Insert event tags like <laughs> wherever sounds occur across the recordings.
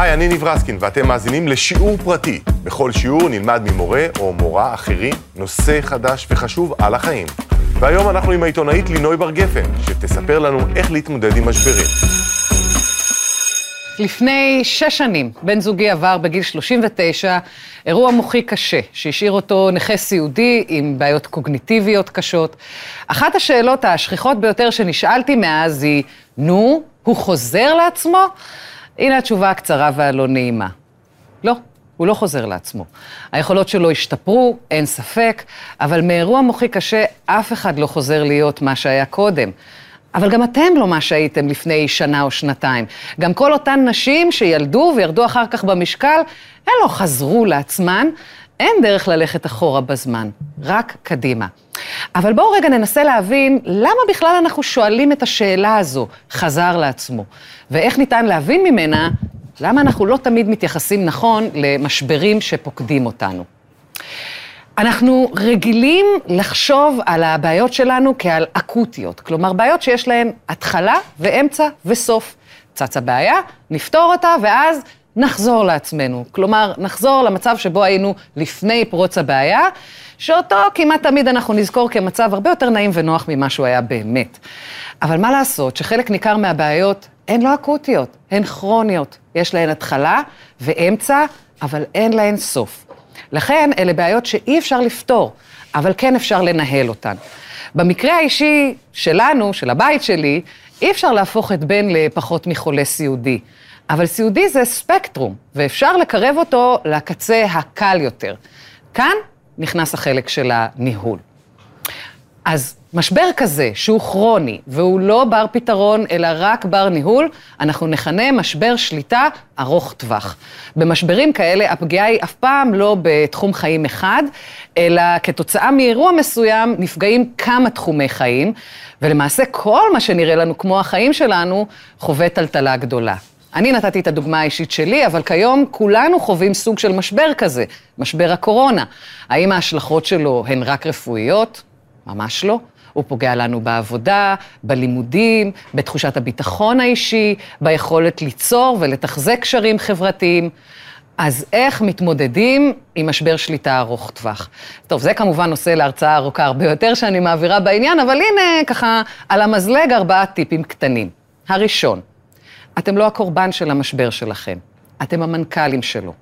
היי, אני ניב רסקין, ואתם מאזינים לשיעור פרטי. בכל שיעור נלמד ממורה או מורה אחרים נושא חדש וחשוב על החיים. והיום אנחנו עם העיתונאית לינוי בר גפן, שתספר לנו איך להתמודד עם משברים. לפני שש שנים, בן זוגי עבר בגיל 39 אירוע מוחי קשה, שהשאיר אותו נכה סיעודי עם בעיות קוגניטיביות קשות. אחת השאלות השכיחות ביותר שנשאלתי מאז היא, נו, הוא חוזר לעצמו? הנה התשובה הקצרה והלא נעימה. לא, הוא לא חוזר לעצמו. היכולות שלו השתפרו, אין ספק, אבל מאירוע מוחי קשה אף אחד לא חוזר להיות מה שהיה קודם. אבל גם אתם לא מה שהייתם לפני שנה או שנתיים. גם כל אותן נשים שילדו וירדו אחר כך במשקל, הן לא חזרו לעצמן. אין דרך ללכת אחורה בזמן, רק קדימה. אבל בואו רגע ננסה להבין למה בכלל אנחנו שואלים את השאלה הזו, חזר לעצמו, ואיך ניתן להבין ממנה למה אנחנו לא תמיד מתייחסים נכון למשברים שפוקדים אותנו. אנחנו רגילים לחשוב על הבעיות שלנו כעל אקוטיות, כלומר בעיות שיש להן התחלה ואמצע וסוף. צצה בעיה, נפתור אותה, ואז נחזור לעצמנו. כלומר, נחזור למצב שבו היינו לפני פרוץ הבעיה, שאותו כמעט תמיד אנחנו נזכור כמצב הרבה יותר נעים ונוח ממה שהוא היה באמת. אבל מה לעשות שחלק ניכר מהבעיות הן לא אקוטיות, הן כרוניות. יש להן התחלה ואמצע, אבל אין להן סוף. לכן, אלה בעיות שאי אפשר לפתור, אבל כן אפשר לנהל אותן. במקרה האישי שלנו, של הבית שלי, אי אפשר להפוך את בן לפחות מחולה סיעודי. אבל סיעודי זה ספקטרום, ואפשר לקרב אותו לקצה הקל יותר. כאן נכנס החלק של הניהול. אז משבר כזה, שהוא כרוני, והוא לא בר פתרון, אלא רק בר ניהול, אנחנו נכנה משבר שליטה ארוך טווח. במשברים כאלה, הפגיעה היא אף פעם לא בתחום חיים אחד, אלא כתוצאה מאירוע מסוים נפגעים כמה תחומי חיים, ולמעשה כל מה שנראה לנו כמו החיים שלנו, חווה טלטלה גדולה. אני נתתי את הדוגמה האישית שלי, אבל כיום כולנו חווים סוג של משבר כזה, משבר הקורונה. האם ההשלכות שלו הן רק רפואיות? ממש לא. הוא פוגע לנו בעבודה, בלימודים, בתחושת הביטחון האישי, ביכולת ליצור ולתחזק קשרים חברתיים. אז איך מתמודדים עם משבר שליטה ארוך טווח? טוב, זה כמובן נושא להרצאה ארוכה הרבה יותר שאני מעבירה בעניין, אבל הנה, ככה, על המזלג ארבעה טיפים קטנים. הראשון, אתם לא הקורבן של המשבר שלכם, אתם המנכ"לים שלו.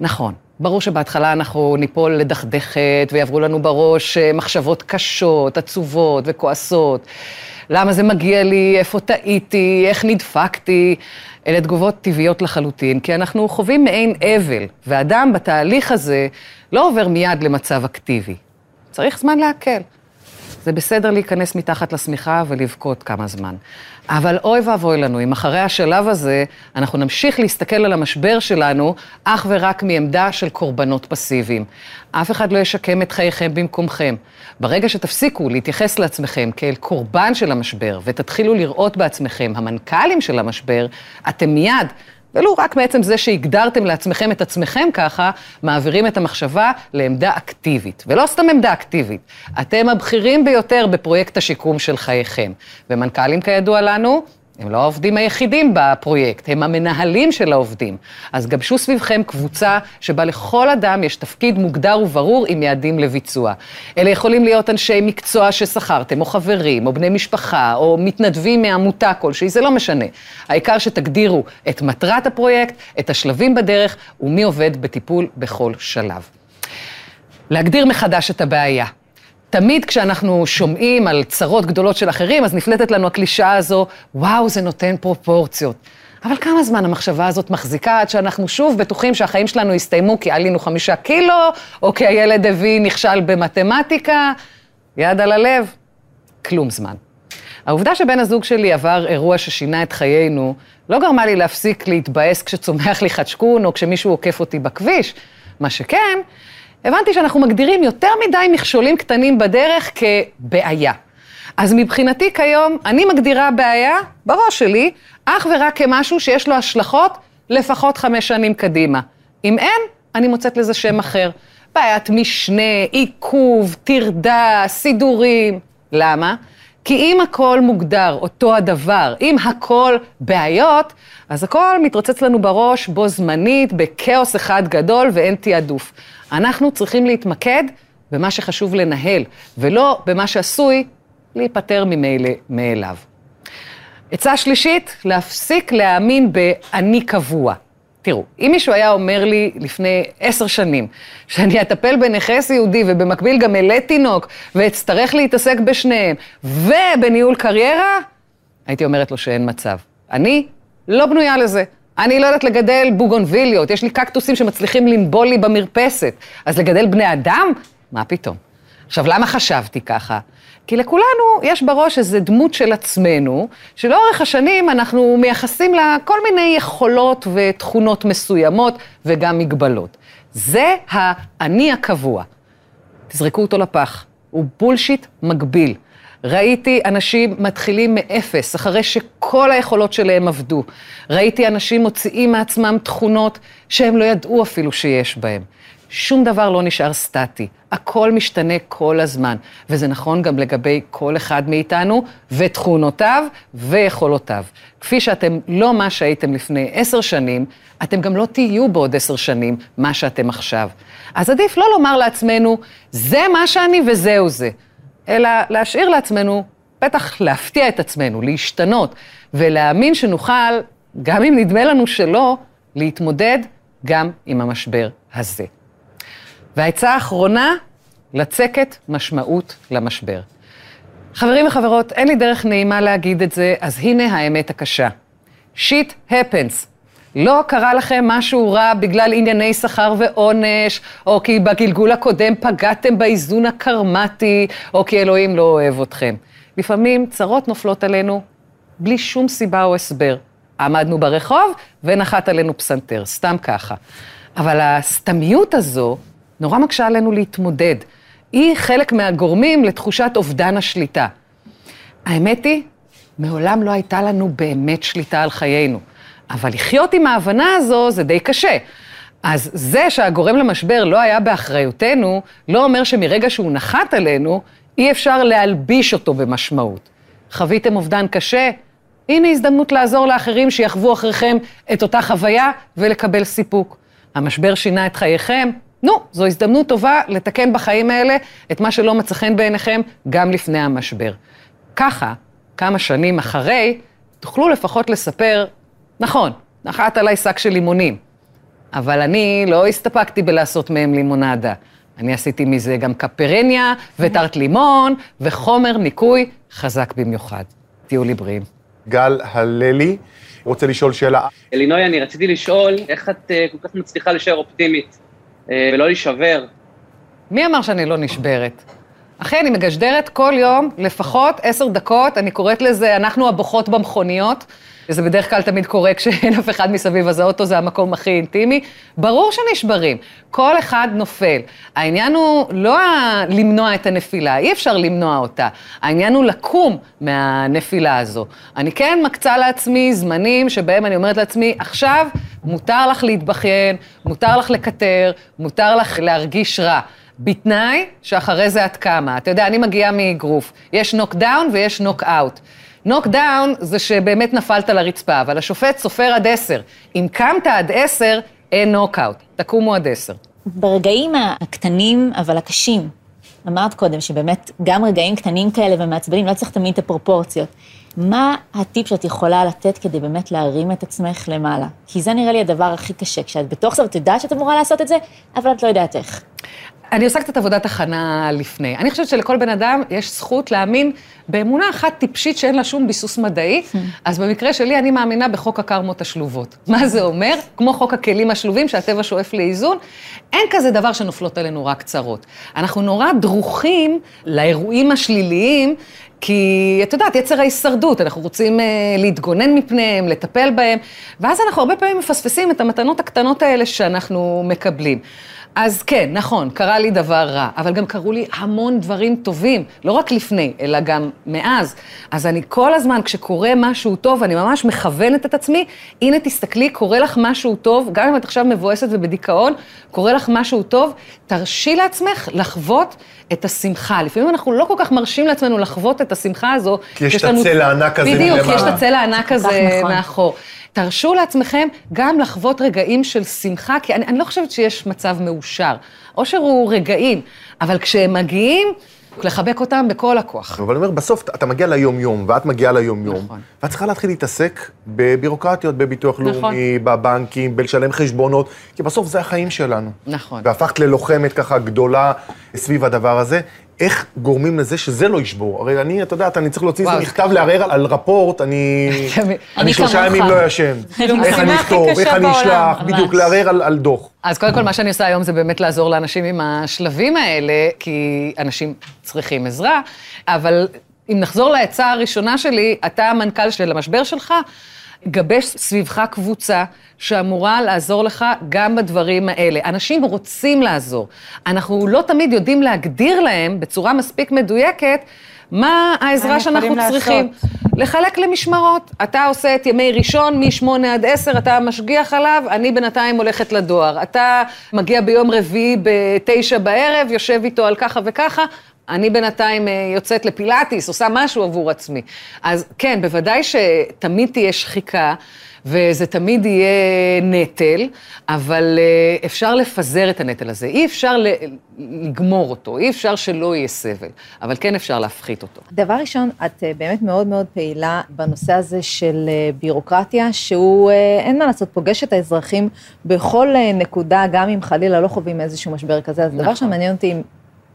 נכון, ברור שבהתחלה אנחנו ניפול לדכדכת ויעברו לנו בראש אה, מחשבות קשות, עצובות וכועסות. למה זה מגיע לי, איפה טעיתי, איך נדפקתי. אלה תגובות טבעיות לחלוטין, כי אנחנו חווים מעין אבל, ואדם בתהליך הזה לא עובר מיד למצב אקטיבי. צריך זמן להקל. זה בסדר להיכנס מתחת לשמיכה ולבכות כמה זמן. אבל אוי ואבוי לנו, אם אחרי השלב הזה אנחנו נמשיך להסתכל על המשבר שלנו אך ורק מעמדה של קורבנות פסיביים. אף אחד לא ישקם את חייכם במקומכם. ברגע שתפסיקו להתייחס לעצמכם כאל קורבן של המשבר ותתחילו לראות בעצמכם המנכ"לים של המשבר, אתם מיד ולו רק מעצם זה שהגדרתם לעצמכם את עצמכם ככה, מעבירים את המחשבה לעמדה אקטיבית. ולא סתם עמדה אקטיבית, אתם הבכירים ביותר בפרויקט השיקום של חייכם. ומנכ"לים כידוע לנו, הם לא העובדים היחידים בפרויקט, הם המנהלים של העובדים. אז גבשו סביבכם קבוצה שבה לכל אדם יש תפקיד מוגדר וברור עם יעדים לביצוע. אלה יכולים להיות אנשי מקצוע ששכרתם, או חברים, או בני משפחה, או מתנדבים מעמותה כלשהי, זה לא משנה. העיקר שתגדירו את מטרת הפרויקט, את השלבים בדרך, ומי עובד בטיפול בכל שלב. להגדיר מחדש את הבעיה. תמיד כשאנחנו שומעים על צרות גדולות של אחרים, אז נפלטת לנו הקלישאה הזו, וואו, זה נותן פרופורציות. אבל כמה זמן המחשבה הזאת מחזיקה עד שאנחנו שוב בטוחים שהחיים שלנו יסתיימו כי עלינו חמישה קילו, או כי הילד הביא נכשל במתמטיקה? יד על הלב, כלום זמן. העובדה שבן הזוג שלי עבר אירוע ששינה את חיינו, לא גרמה לי להפסיק להתבאס כשצומח לי חדשקון או כשמישהו עוקף אותי בכביש. מה שכן, הבנתי שאנחנו מגדירים יותר מדי מכשולים קטנים בדרך כבעיה. אז מבחינתי כיום, אני מגדירה בעיה, בראש שלי, אך ורק כמשהו שיש לו השלכות לפחות חמש שנים קדימה. אם אין, אני מוצאת לזה שם אחר. בעיית משנה, עיכוב, טרדה, סידורים. למה? כי אם הכל מוגדר אותו הדבר, אם הכל בעיות, אז הכל מתרוצץ לנו בראש בו זמנית, בכאוס אחד גדול ואין תעדוף. אנחנו צריכים להתמקד במה שחשוב לנהל, ולא במה שעשוי להיפטר ממילא מאליו. עצה שלישית, להפסיק להאמין ב"אני קבוע". תראו, אם מישהו היה אומר לי לפני עשר שנים שאני אטפל בנכה סיעודי ובמקביל גם אלה תינוק ואצטרך להתעסק בשניהם ובניהול קריירה, הייתי אומרת לו שאין מצב. אני לא בנויה לזה. אני לא יודעת לגדל בוגונביליות, יש לי קקטוסים שמצליחים לנבול לי במרפסת. אז לגדל בני אדם? מה פתאום. עכשיו, למה חשבתי ככה? כי לכולנו יש בראש איזו דמות של עצמנו, שלאורך השנים אנחנו מייחסים לה כל מיני יכולות ותכונות מסוימות וגם מגבלות. זה האני הקבוע. תזרקו אותו לפח. הוא בולשיט מגביל. ראיתי אנשים מתחילים מאפס, אחרי שכל היכולות שלהם עבדו. ראיתי אנשים מוציאים מעצמם תכונות שהם לא ידעו אפילו שיש בהם. שום דבר לא נשאר סטטי, הכל משתנה כל הזמן, וזה נכון גם לגבי כל אחד מאיתנו, ותכונותיו ויכולותיו. כפי שאתם לא מה שהייתם לפני עשר שנים, אתם גם לא תהיו בעוד עשר שנים מה שאתם עכשיו. אז עדיף לא לומר לעצמנו, זה מה שאני וזהו זה, אלא להשאיר לעצמנו בטח להפתיע את עצמנו, להשתנות, ולהאמין שנוכל, גם אם נדמה לנו שלא, להתמודד גם עם המשבר הזה. והעצה האחרונה, לצקת משמעות למשבר. חברים וחברות, אין לי דרך נעימה להגיד את זה, אז הנה האמת הקשה. שיט הפנס. לא קרה לכם משהו רע בגלל ענייני שכר ועונש, או כי בגלגול הקודם פגעתם באיזון הקרמטי, או כי אלוהים לא אוהב אתכם. לפעמים צרות נופלות עלינו בלי שום סיבה או הסבר. עמדנו ברחוב ונחת עלינו פסנתר, סתם ככה. אבל הסתמיות הזו נורא מקשה עלינו להתמודד. היא חלק מהגורמים לתחושת אובדן השליטה. האמת היא, מעולם לא הייתה לנו באמת שליטה על חיינו. אבל לחיות עם ההבנה הזו זה די קשה. אז זה שהגורם למשבר לא היה באחריותנו, לא אומר שמרגע שהוא נחת עלינו, אי אפשר להלביש אותו במשמעות. חוויתם אובדן קשה? הנה הזדמנות לעזור לאחרים שיחוו אחריכם את אותה חוויה ולקבל סיפוק. המשבר שינה את חייכם? נו, זו הזדמנות טובה לתקן בחיים האלה את מה שלא מצא חן בעיניכם גם לפני המשבר. ככה, כמה שנים אחרי, תוכלו לפחות לספר, נכון, נחת עליי שק של לימונים, אבל אני לא הסתפקתי בלעשות מהם לימונדה. אני עשיתי מזה גם קפרניה וטרט לימון וחומר ניקוי חזק במיוחד. תהיו לי בריאים. גל הללי רוצה לשאול שאלה. אלינוי, אני רציתי לשאול, איך את uh, כל כך מצליחה להישאר אופטימית uh, ולא להישבר? מי אמר שאני לא נשברת? אחי, אני מגשדרת כל יום לפחות עשר דקות, אני קוראת לזה, אנחנו הבוכות במכוניות. וזה בדרך כלל תמיד קורה כשאין אף אחד מסביב, אז האוטו זה המקום הכי אינטימי. ברור שנשברים, כל אחד נופל. העניין הוא לא למנוע את הנפילה, אי אפשר למנוע אותה. העניין הוא לקום מהנפילה הזו. אני כן מקצה לעצמי זמנים שבהם אני אומרת לעצמי, עכשיו מותר לך להתבכיין, מותר לך לקטר, מותר לך להרגיש רע. בתנאי שאחרי זה את קמה. אתה יודע, אני מגיעה מאגרוף. יש נוקדאון ויש נוקאוט. נוקדאון זה שבאמת נפלת לרצפה, אבל השופט סופר עד עשר. אם קמת עד עשר, אין נוקאוט. תקומו עד עשר. ברגעים הקטנים, אבל הקשים, אמרת קודם שבאמת גם רגעים קטנים כאלה ומעצבנים, לא צריך תמיד את הפרופורציות. מה הטיפ שאת יכולה לתת כדי באמת להרים את עצמך למעלה? כי זה נראה לי הדבר הכי קשה, כשאת בתוך זה ואת יודעת שאת אמורה לעשות את זה, אבל את לא יודעת איך. אני עושה קצת עבודת הכנה לפני. אני חושבת שלכל בן אדם יש זכות להאמין באמונה אחת טיפשית שאין לה שום ביסוס מדעי, אז במקרה שלי אני מאמינה בחוק הקרמות השלובות. מה זה אומר? כמו חוק הכלים השלובים שהטבע שואף לאיזון, אין כזה דבר שנופלות עלינו רק צרות. אנחנו נורא דרוכים לאירועים השליליים, כי את יודעת, יצר ההישרדות, אנחנו רוצים uh, להתגונן מפניהם, לטפל בהם, ואז אנחנו הרבה פעמים מפספסים את המתנות הקטנות האלה שאנחנו מקבלים. אז כן, נכון, קרה לי דבר רע, אבל גם קרו לי המון דברים טובים, לא רק לפני, אלא גם מאז. אז אני כל הזמן, כשקורה משהו טוב, אני ממש מכוונת את עצמי, הנה תסתכלי, קורה לך משהו טוב, גם אם את עכשיו מבואסת ובדיכאון, קורה לך משהו טוב, תרשי לעצמך לחוות את השמחה. לפעמים אנחנו לא כל כך מרשים לעצמנו לחוות את השמחה הזו. כי יש את הצל הענק הזה בדיוק, מלמעלה. יש את הצל הענק הזה נכון. תרשו לעצמכם גם לחוות רגעים של שמחה, כי אני, אני לא חושבת שיש מצב מאושר. אושר הוא רגעים, אבל כשהם מגיעים, לחבק אותם בכל הכוח. אבל אני אומר, בסוף אתה מגיע ליום-יום, ואת מגיעה ליום-יום, נכון. ואת צריכה להתחיל להתעסק בבירוקרטיות, בביטוח נכון. לאומי, בבנקים, בלשלם חשבונות, כי בסוף זה החיים שלנו. נכון. והפכת ללוחמת ככה גדולה סביב הדבר הזה. איך גורמים לזה שזה לא ישבור? הרי אני, את יודעת, אני צריך להוציא איזה זה מכתב לערער על, על רפורט, אני... אני שלושה. ימים לא ישן. <laughs> איך אני אכתוב, איך אני אשלח. בדיוק, לערער על, על דוח. אז קודם כל, מה שאני עושה היום זה באמת לעזור לאנשים עם השלבים האלה, כי אנשים צריכים עזרה, אבל אם נחזור לעצה הראשונה שלי, אתה המנכ"ל של המשבר שלך, גבש סביבך קבוצה שאמורה לעזור לך גם בדברים האלה. אנשים רוצים לעזור. אנחנו לא תמיד יודעים להגדיר להם בצורה מספיק מדויקת מה העזרה שאנחנו צריכים. לחלק למשמרות. אתה עושה את ימי ראשון, מ-8 עד 10, אתה משגיח עליו, אני בינתיים הולכת לדואר. אתה מגיע ביום רביעי ב-9 בערב, יושב איתו על ככה וככה. אני בינתיים אה, יוצאת לפילאטיס, עושה משהו עבור עצמי. אז כן, בוודאי שתמיד תהיה שחיקה, וזה תמיד יהיה נטל, אבל אה, אפשר לפזר את הנטל הזה. אי אפשר לגמור אותו, אי אפשר שלא יהיה סבל, אבל כן אפשר להפחית אותו. דבר ראשון, את אה, באמת מאוד מאוד פעילה בנושא הזה של בירוקרטיה, שהוא, אין מה לעשות, פוגש את האזרחים בכל נקודה, גם אם חלילה לא חווים איזשהו משבר כזה. אז דבר נכון. שמעניין אותי,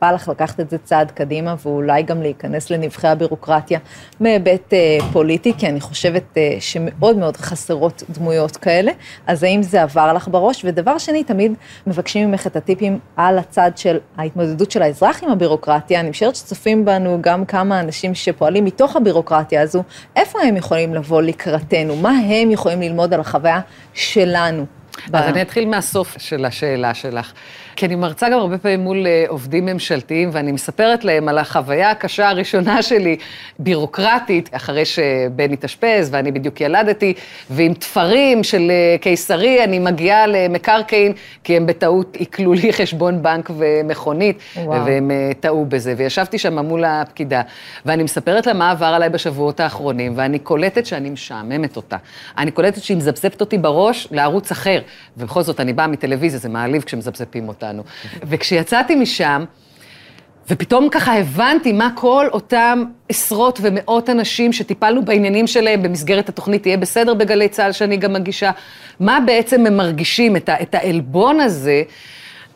בא לך לקחת את זה צעד קדימה, ואולי גם להיכנס לנבחי הבירוקרטיה מהיבט אה, פוליטי, כי אני חושבת אה, שמאוד מאוד חסרות דמויות כאלה, אז האם זה עבר לך בראש? ודבר שני, תמיד מבקשים ממך את הטיפים על הצד של ההתמודדות של האזרח עם הבירוקרטיה. אני משערת שצופים בנו גם כמה אנשים שפועלים מתוך הבירוקרטיה הזו, איפה הם יכולים לבוא לקראתנו? מה הם יכולים ללמוד על החוויה שלנו? אז אני אתחיל מהסוף של השאלה שלך. כי אני מרצה גם הרבה פעמים מול אה, עובדים ממשלתיים, ואני מספרת להם על החוויה הקשה הראשונה שלי, בירוקרטית, אחרי שבן התאשפז ואני בדיוק ילדתי, ועם תפרים של אה, קיסרי, אני מגיעה למקרקעין, כי הם בטעות עיקלו לי חשבון בנק ומכונית, וואו. והם אה, טעו בזה. וישבתי שם מול הפקידה, ואני מספרת לה מה עבר עליי בשבועות האחרונים, ואני קולטת שאני משעממת אותה. אני קולטת שהיא מזפזפת אותי בראש לערוץ אחר, ובכל זאת, אני באה מטלוויזיה, זה מעליב כשמזפזפים אותנו. וכשיצאתי משם, ופתאום ככה הבנתי מה כל אותם עשרות ומאות אנשים שטיפלנו בעניינים שלהם במסגרת התוכנית תהיה בסדר בגלי צה"ל שאני גם מגישה, מה בעצם הם מרגישים, את, ה, את העלבון הזה.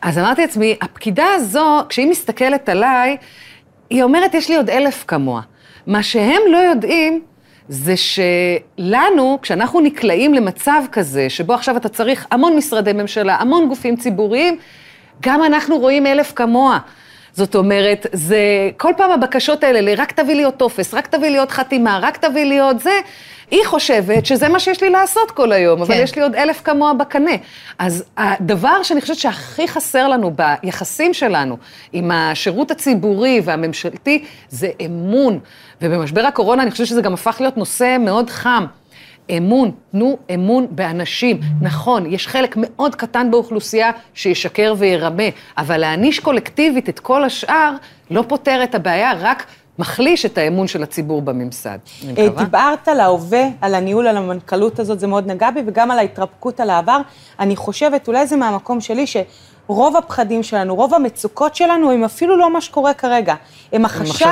אז אמרתי לעצמי, הפקידה הזו, כשהיא מסתכלת עליי, היא אומרת, יש לי עוד אלף כמוה. מה שהם לא יודעים, זה שלנו, כשאנחנו נקלעים למצב כזה, שבו עכשיו אתה צריך המון משרדי ממשלה, המון גופים ציבוריים, גם אנחנו רואים אלף כמוה. זאת אומרת, זה כל פעם הבקשות האלה, רק תביא לי עוד טופס, רק תביא לי עוד חתימה, רק תביא לי עוד זה, היא חושבת שזה מה שיש לי לעשות כל היום, אבל כן. יש לי עוד אלף כמוה בקנה. אז הדבר שאני חושבת שהכי חסר לנו ביחסים שלנו עם השירות הציבורי והממשלתי, זה אמון. ובמשבר הקורונה אני חושבת שזה גם הפך להיות נושא מאוד חם. אמון, תנו אמון באנשים. נכון, יש חלק מאוד קטן באוכלוסייה שישקר וירמה, אבל להעניש קולקטיבית את כל השאר לא פותר את הבעיה, רק מחליש את האמון של הציבור בממסד. אה. דיברת על ההווה, על הניהול, על המנכ"לות הזאת, זה מאוד נגע בי, וגם על ההתרפקות על העבר. אני חושבת, אולי זה מהמקום שלי, שרוב הפחדים שלנו, רוב המצוקות שלנו, הם אפילו לא מה שקורה כרגע. הם החשש.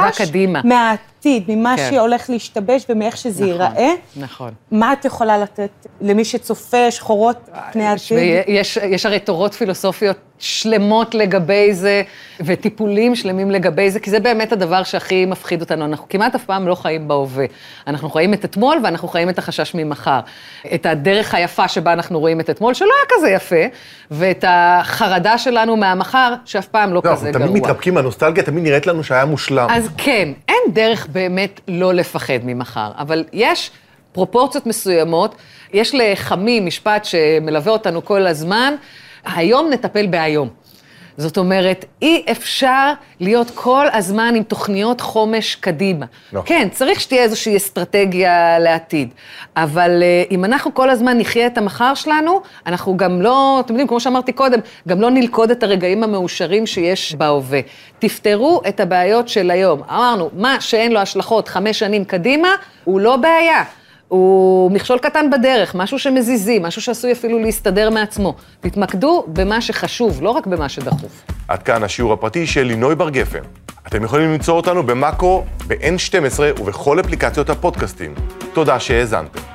מהעתיד, ממה כן. שהולך להשתבש ומאיך שזה נכון, ייראה. נכון. מה את יכולה לתת למי שצופה שחורות פני העתיד? ויש יש הרי תורות פילוסופיות שלמות לגבי זה, וטיפולים שלמים לגבי זה, כי זה באמת הדבר שהכי מפחיד אותנו. אנחנו כמעט אף פעם לא חיים בהווה. אנחנו חיים את אתמול ואנחנו חיים את החשש ממחר. את הדרך היפה שבה אנחנו רואים את אתמול, שלא היה כזה יפה, ואת החרדה שלנו מהמחר, שאף פעם לא לא, כזה אנחנו גרוע. תמיד מתרפקים מהנוסטלגיה, תמיד נראית לנו שהיה מושלם. אז כן, אין דרך באמת לא לפחד ממחר, אבל יש פרופורציות מסוימות. יש לחמי משפט שמלווה אותנו כל הזמן, היום נטפל בהיום. זאת אומרת, אי אפשר להיות כל הזמן עם תוכניות חומש קדימה. לא. כן, צריך שתהיה איזושהי אסטרטגיה לעתיד, אבל אה, אם אנחנו כל הזמן נחיה את המחר שלנו, אנחנו גם לא, אתם יודעים, כמו שאמרתי קודם, גם לא נלכוד את הרגעים המאושרים שיש בהווה. תפתרו את הבעיות של היום. אמרנו, מה שאין לו השלכות חמש שנים קדימה, הוא לא בעיה. הוא מכשול קטן בדרך, משהו שמזיזים, משהו שעשוי אפילו להסתדר מעצמו. תתמקדו במה שחשוב, לא רק במה שדחוף. עד כאן השיעור הפרטי של לינוי בר גפן. אתם יכולים למצוא אותנו במאקו, ב-N12 ובכל אפליקציות הפודקאסטים. תודה שהאזנתם.